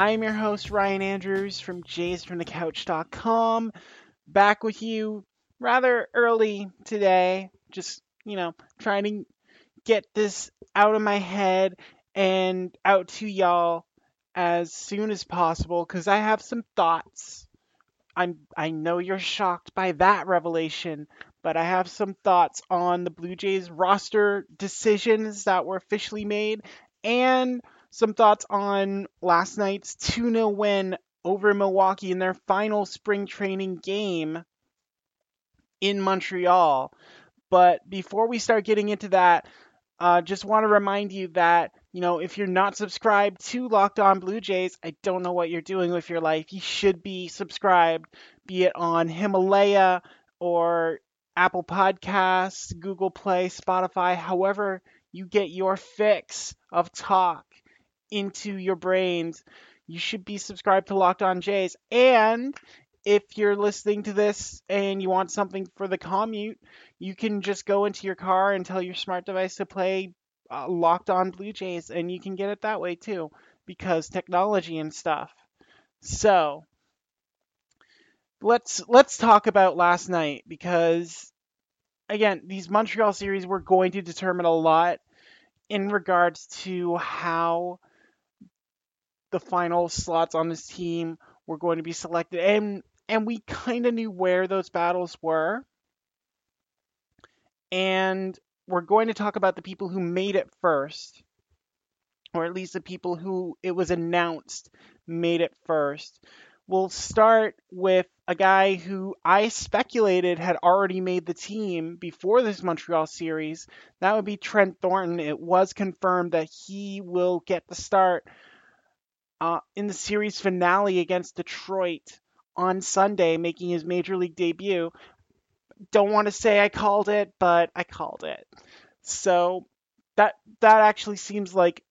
I'm your host, Ryan Andrews from jaysfromthecouch.com, back with you rather early today. Just, you know, trying to get this out of my head and out to y'all as soon as possible because I have some thoughts. I'm I know you're shocked by that revelation, but I have some thoughts on the Blue Jays roster decisions that were officially made and some thoughts on last night's 2 0 win over Milwaukee in their final spring training game in Montreal. But before we start getting into that, uh, just want to remind you that, you know, if you're not subscribed to Locked On Blue Jays, I don't know what you're doing with your life. You should be subscribed, be it on Himalaya or Apple Podcasts, Google Play, Spotify, however you get your fix of talk into your brains, you should be subscribed to Locked On Jays. And if you're listening to this and you want something for the commute, you can just go into your car and tell your smart device to play uh, Locked On Blue Jays, and you can get it that way too because technology and stuff. So let's let's talk about last night because again, these Montreal series were going to determine a lot in regards to how the final slots on this team were going to be selected, and and we kind of knew where those battles were. And we're going to talk about the people who made it first, or at least the people who it was announced made it first. We'll start with a guy who I speculated had already made the team before this Montreal series. That would be Trent Thornton. It was confirmed that he will get the start uh, in the series finale against Detroit on Sunday, making his major league debut. Don't want to say I called it, but I called it. So that that actually seems like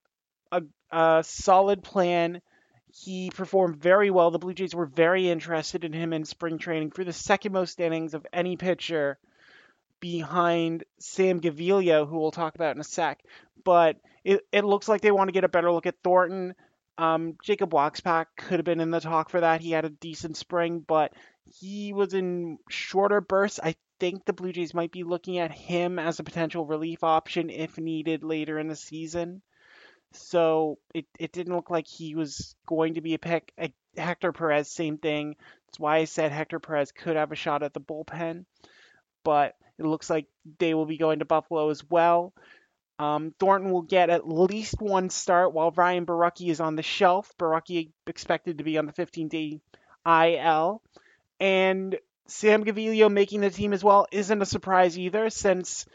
a, a solid plan. He performed very well. The Blue Jays were very interested in him in spring training for the second most innings of any pitcher behind Sam Gaviglio, who we'll talk about in a sec. But it, it looks like they want to get a better look at Thornton. Um, Jacob Waguespack could have been in the talk for that. He had a decent spring, but he was in shorter bursts. I think the Blue Jays might be looking at him as a potential relief option if needed later in the season. So it, it didn't look like he was going to be a pick. Hector Perez, same thing. That's why I said Hector Perez could have a shot at the bullpen. But it looks like they will be going to Buffalo as well. Um, Thornton will get at least one start while Ryan Borucki is on the shelf. Borucki expected to be on the 15-day IL. And Sam Gaviglio making the team as well isn't a surprise either, since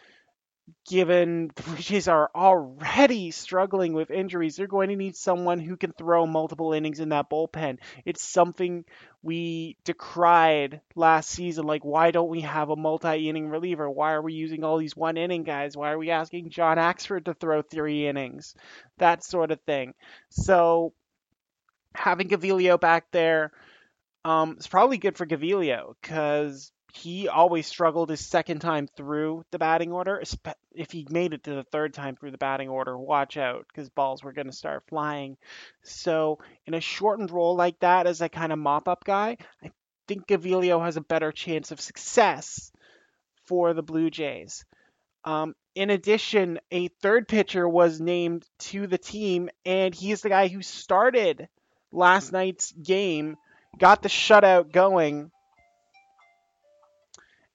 given the Blue Jays are already struggling with injuries, they're going to need someone who can throw multiple innings in that bullpen. It's something we decried last season. Like, why don't we have a multi inning reliever? Why are we using all these one inning guys? Why are we asking John Axford to throw three innings? That sort of thing. So, having Gaviglio back there um, is probably good for Gaviglio because he always struggled his second time through the batting order. If he made it to the third time through the batting order, watch out because balls were going to start flying. So, in a shortened role like that, as a kind of mop up guy, I think Gaviglio has a better chance of success for the Blue Jays. Um, in addition, a third pitcher was named to the team, and he's the guy who started last night's game, got the shutout going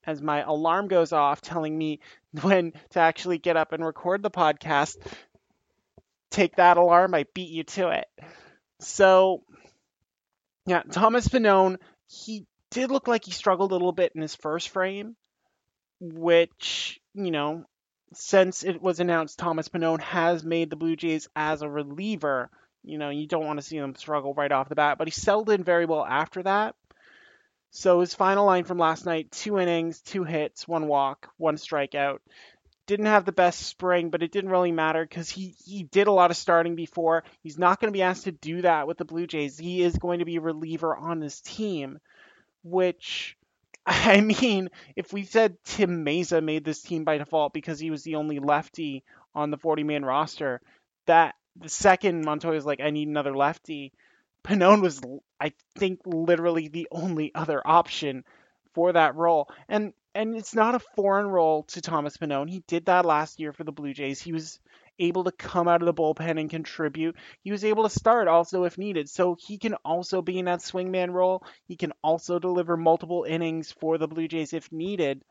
as my alarm goes off telling me when to actually get up and record the podcast. Take that alarm, I beat you to it. So, yeah, Thomas Pannone, he did look like he struggled a little bit in his first frame, which, you know, since it was announced Thomas Pannone has made the Blue Jays as a reliever, You know, you don't want to see him struggle right off the bat, but he settled in very well after that. So his final line from last night two innings, two hits, one walk, one strikeout. Didn't have the best spring, but it didn't really matter because he, he did a lot of starting before. He's not going to be asked to do that with the Blue Jays. He is going to be a reliever on this team, which, I mean, if we said Tim Mayza made this team by default because he was the only lefty on the 40 man roster, that the second Montoyo was like, I need another lefty. Pannone was, I think, literally the only other option for that role. And and it's not a foreign role to Thomas Pannone. He did that last year for the Blue Jays. He was able to come out of the bullpen and contribute. He was able to start also if needed. So he can also be in that swingman role. He can also deliver multiple innings for the Blue Jays if needed.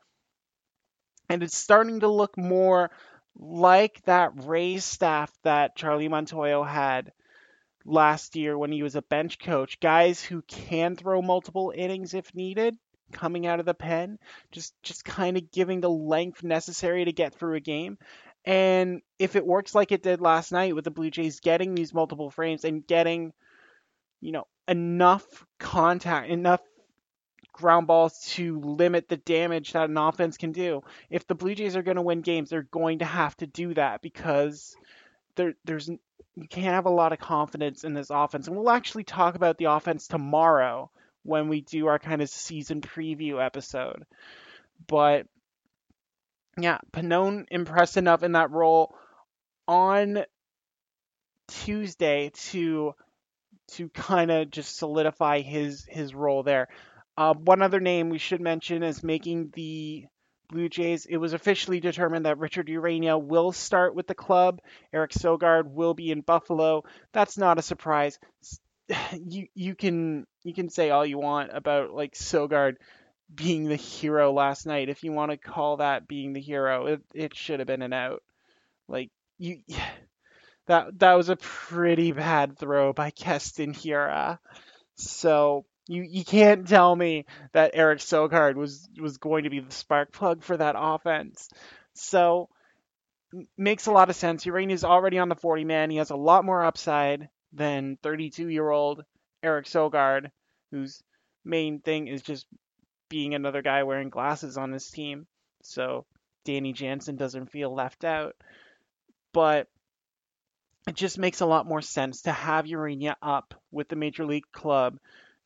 And it's starting to look more like that Rays staff that Charlie Montoyo had last year when he was a bench coach. Guys who can throw multiple innings if needed coming out of the pen, just just kind of giving the length necessary to get through a game. And if it works like it did last night with the Blue Jays getting these multiple frames and getting, you know, enough contact, enough ground balls to limit the damage that an offense can do. If the Blue Jays are going to win games, they're going to have to do that because there, there's you can't have a lot of confidence in this offense. And we'll actually talk about the offense tomorrow when we do our kind of season preview episode. But yeah, Pannone impressed enough in that role on Tuesday to to kind of just solidify his his role there. Uh, one other name we should mention is making the Blue Jays. It was officially determined that Richard Ureña will start with the club. Eric Sogard will be in Buffalo. That's not a surprise. You you can you can say all you want about like Sogard being the hero last night. If you want to call that being the hero, it, it should have been an out. Like you that that was a pretty bad throw by Keston Hiura. So you you can't tell me that Eric Sogard was was going to be the spark plug for that offense. So makes a lot of sense. Ureña is already on the 40 man. He has a lot more upside than 32 year old Eric Sogard, whose main thing is just being another guy wearing glasses on his team. So Danny Jansen doesn't feel left out. But it just makes a lot more sense to have Ureña up with the major league club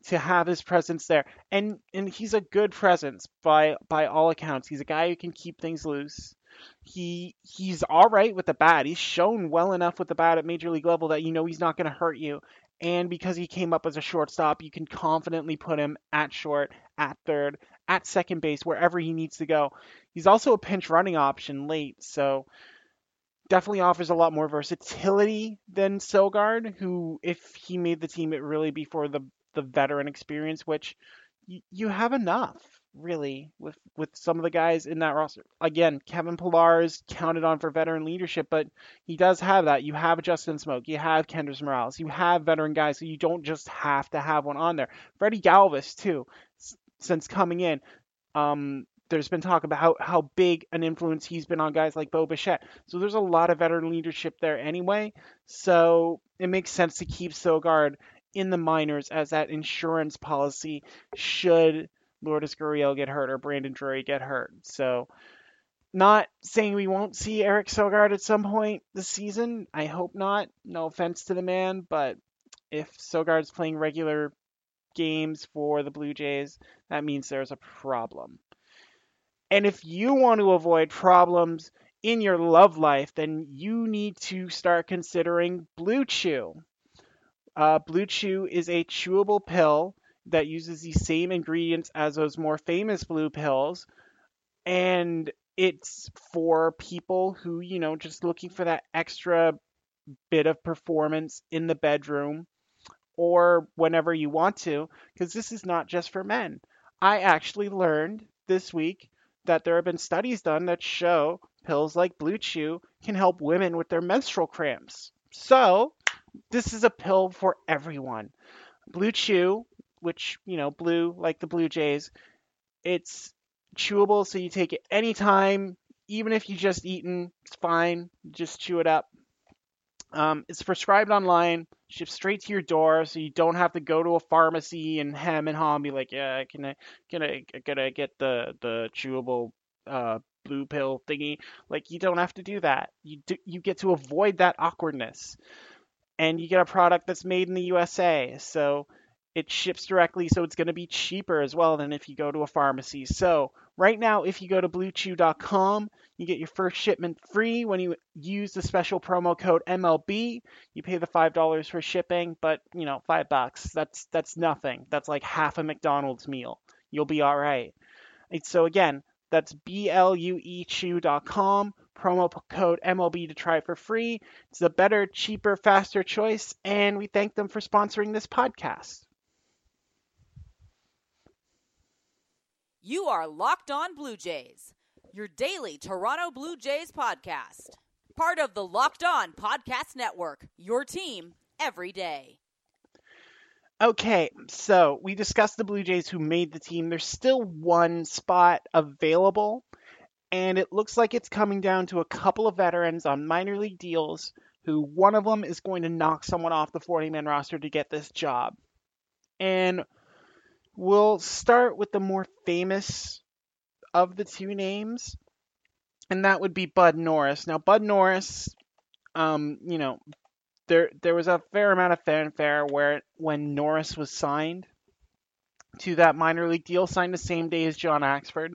to have his presence there. And and he's a good presence by by all accounts. He's a guy who can keep things loose. He he's all right with the bat. He's shown well enough with the bat at major league level that you know he's not going to hurt you. And because he came up as a shortstop, you can confidently put him at short, at third, at second base, wherever he needs to go. He's also a pinch running option late, so definitely offers a lot more versatility than Sogard, who, if he made the team, it really be for the the veteran experience, which you have enough really with with some of the guys in that roster. Again, Kevin Pillar is counted on for veteran leadership, but he does have that. You have Justin Smoak, you have Kendrys Morales, you have veteran guys, so you don't just have to have one on there. Freddie Galvis too, s- since coming in. Um, there's been talk about how, how big an influence he's been on guys like Bo Bichette. So there's a lot of veteran leadership there anyway. So it makes sense to keep Sogard in the minors as that insurance policy should Lourdes Gurriel get hurt or Brandon Drury get hurt. So not saying we won't see Eric Sogard at some point this season. I hope not. No offense to the man, but if Sogard's playing regular games for the Blue Jays, that means there's a problem. And if you want to avoid problems in your love life, then you need to start considering Blue Chew. Uh, Blue Chew is a chewable pill that uses the same ingredients as those more famous blue pills, and it's for people who, you know, just looking for that extra bit of performance in the bedroom or whenever you want to, because this is not just for men. I actually learned this week that there have been studies done that show pills like Blue Chew can help women with their menstrual cramps. So, this is a pill for everyone. Blue Chew, which, you know, blue like the Blue Jays, it's chewable so you take it anytime, even if you just eaten, it's fine. Just chew it up. Um, it's prescribed online, shipped straight to your door, so you don't have to go to a pharmacy and hem and haw and be like, yeah, can I, can I, can I get the the chewable uh, blue pill thingy? Like, you don't have to do that. You do, you get to avoid that awkwardness, and you get a product that's made in the USA. So it ships directly, so it's going to be cheaper as well than if you go to a pharmacy. So right now, if you go to BlueChew.com, you get your first shipment free when you use the special promo code MLB. You pay the five dollars for shipping, but you know, five bucks. That's that's nothing. That's like half a McDonald's meal. You'll be all right. So again, that's B L U Chew.com. Promo code MLB to try for free. It's a better, cheaper, faster choice, and we thank them for sponsoring this podcast. You are Locked On Blue Jays, your daily Toronto Blue Jays podcast. Part of the Locked On Podcast Network, your team every day. Okay, so we discussed the Blue Jays who made the team. There's still one spot available, and it looks like it's coming down to a couple of veterans on minor league deals who one of them is going to knock someone off the 40 man roster to get this job. And We'll start with the more famous of the two names, and that would be Bud Norris. Now, Bud Norris, um, you know, there there was a fair amount of fanfare where when Norris was signed to that minor league deal, signed the same day as John Axford.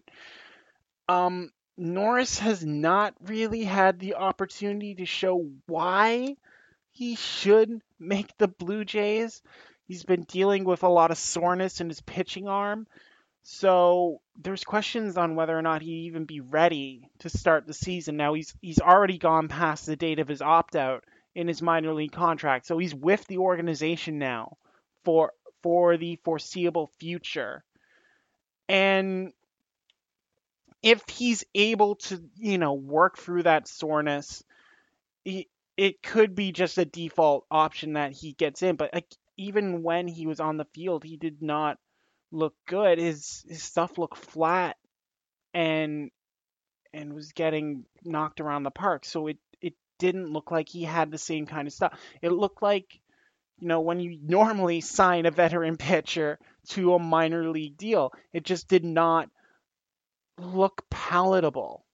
Um, Norris has not really had the opportunity to show why he should make the Blue Jays. He's been dealing with a lot of soreness in his pitching arm. So there's questions on whether or not he'd even be ready to start the season. Now he's he's already gone past the date of his opt out in his minor league contract. So he's with the organization now for for the foreseeable future. And if he's able to, you know, work through that soreness, he, it could be just a default option that he gets in. But like, even when he was on the field, he did not look good. His his stuff looked flat and and was getting knocked around the park. So it it didn't look like he had the same kind of stuff. It looked like you know when you normally sign a veteran pitcher to a minor league deal, it just did not look palatable.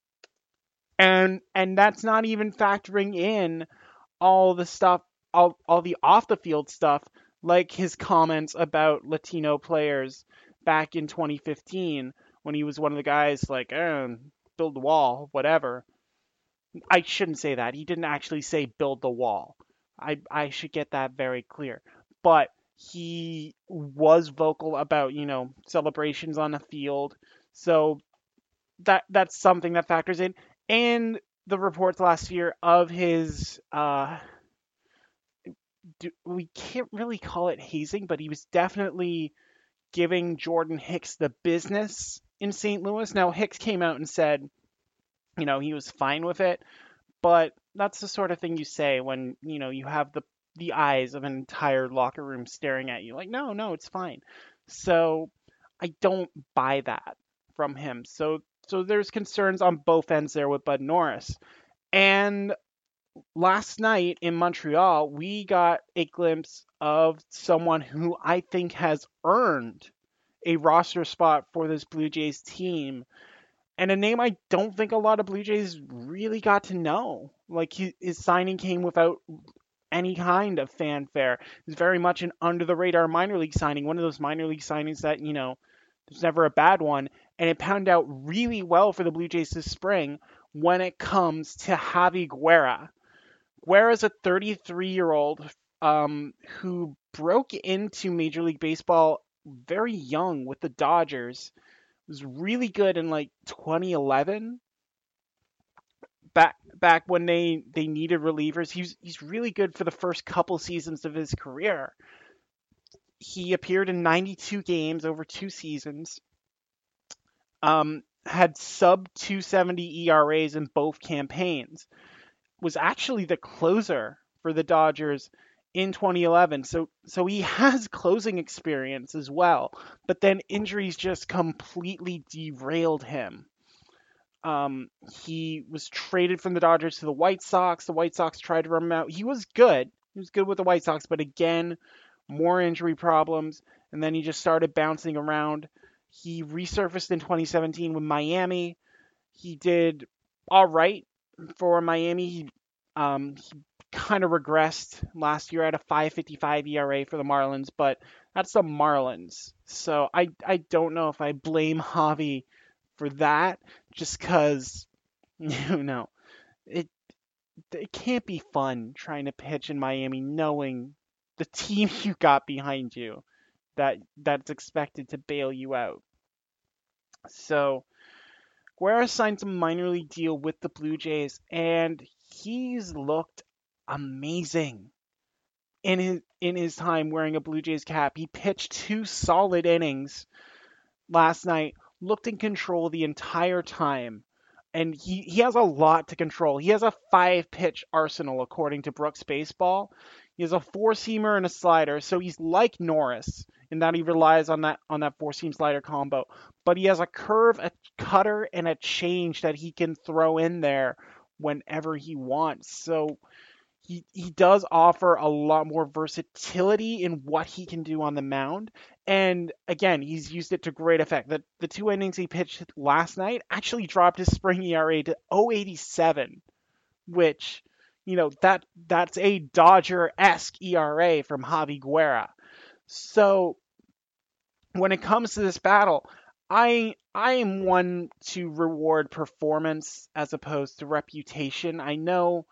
And and that's not even factoring in all the stuff all all the off the field stuff like his comments about Latino players back in 2015 when he was one of the guys like, eh, build the wall, whatever. I shouldn't say that. He didn't actually say build the wall. I I should get that very clear. But he was vocal about, you know, celebrations on the field. So that that's something that factors in. And the reports last year of his uh, do, we can't really call it hazing, but he was definitely giving Jordan Hicks the business in St. Louis. Now Hicks came out and said, you know, he was fine with it, but that's the sort of thing you say when, you know, you have the the eyes of an entire locker room staring at you like, "No, no, it's fine." So, I don't buy that from him. So so there's concerns on both ends there with Bud Norris. And last night in Montreal, we got a glimpse of someone who I think has earned a roster spot for this Blue Jays team. And a name I don't think a lot of Blue Jays really got to know. Like he, his signing came without any kind of fanfare. It was very much an under the radar minor league signing, one of those minor league signings that, you know, there's never a bad one. And it pounded out really well for the Blue Jays this spring when it comes to Javi Guerra. Whereas a 33 year old um, who broke into Major League Baseball very young with the Dodgers. Was really good in like 2011 back back when they they needed relievers he's he's really good for the first couple seasons of his career. He appeared in 92 games over two seasons um had sub 270 ERAs in both campaigns was actually the closer for the Dodgers in 2011. So so he has closing experience as well. But then injuries just completely derailed him. Um, he was traded from the Dodgers to the White Sox. The White Sox tried to run him out. He was good. He was good with the White Sox, but again, more injury problems. And then he just started bouncing around. He resurfaced in 2017 with Miami. He did all right for Miami. He, um, he kind of regressed last year at a 5.55 ERA for the Marlins, but that's the Marlins. So I I don't know if I blame Javi for that, just because you know it it can't be fun trying to pitch in Miami knowing the team you got behind you that that's expected to bail you out. So Guerra signed a minor league deal with the Blue Jays, and he's looked amazing in his in his time wearing a Blue Jays cap. He pitched two solid innings last night, looked in control the entire time. And he, he has a lot to control. He has a five pitch arsenal, according to Brooks Baseball. He has a four seamer and a slider, so he's like Norris in that he relies on that on that four seam slider combo. But he has a curve, a cutter, and a change that he can throw in there whenever he wants. So he he does offer a lot more versatility in what he can do on the mound. And again, he's used it to great effect. The the two innings he pitched last night actually dropped his spring ERA to 087, which you know that that's a Dodger esque ERA from Javi Guerra. So when it comes to this battle, I I am one to reward performance as opposed to reputation. I know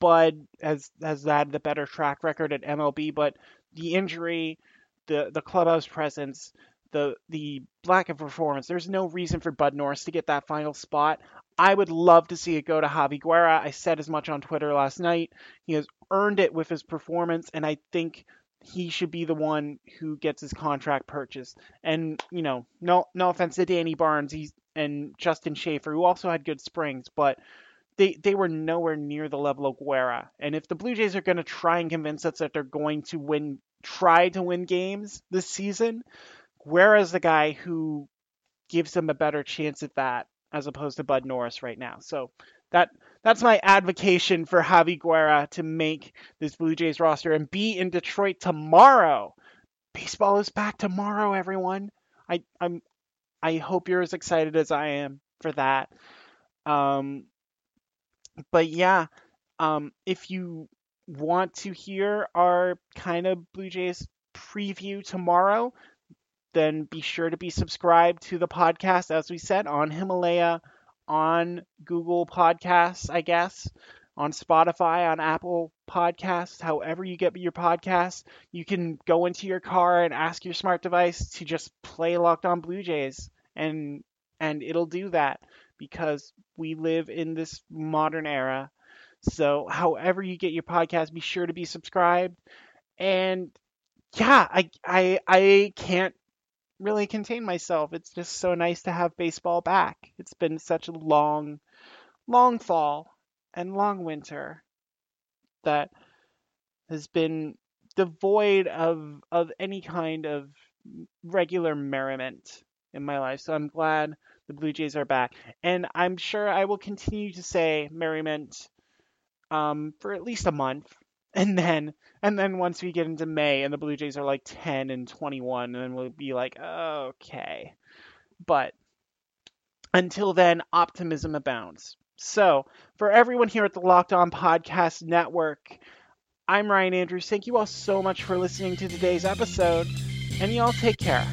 Bud has has had the better track record at MLB, but the injury, the the clubhouse presence, the the lack of performance, there's no reason for Bud Norris to get that final spot. I would love to see it go to Javi Guerra. I said as much on Twitter last night. He has earned it with his performance, and I think he should be the one who gets his contract purchased. And you know, no no offense to Danny Barnes, he's and Justin Shafer, who also had good springs, but they they were nowhere near the level of Guerra. And if the Blue Jays are going to try and convince us that they're going to win, try to win games this season, Guerra's the guy who gives them a better chance at that as opposed to Bud Norris right now. So that that's my advocation for Javi Guerra to make this Blue Jays roster and be in Detroit tomorrow. Baseball is back tomorrow, everyone. I I'm I hope you're as excited as I am for that. Um, but yeah, um, if you want to hear our kind of Blue Jays preview tomorrow, then be sure to be subscribed to the podcast, as we said, on Himalaya, on Google Podcasts, I guess, on Spotify, on Apple Podcasts, however you get your podcasts. You can go into your car and ask your smart device to just play Locked On Blue Jays, and and it'll do that because we live in this modern era. So, however you get your podcast, be sure to be subscribed. And yeah, I I I can't really contain myself. It's just so nice to have baseball back. It's been such a long long fall and long winter that has been devoid of of any kind of regular merriment in my life. So I'm glad the Blue Jays are back. And I'm sure I will continue to say merriment um, for at least a month. And then and then once we get into May and the Blue Jays are like 10 and 21, and then we'll be like, okay. But until then, optimism abounds. So, for everyone here at the Locked On Podcast Network, I'm Ryan Andrews. Thank you all so much for listening to today's episode, and y'all take care.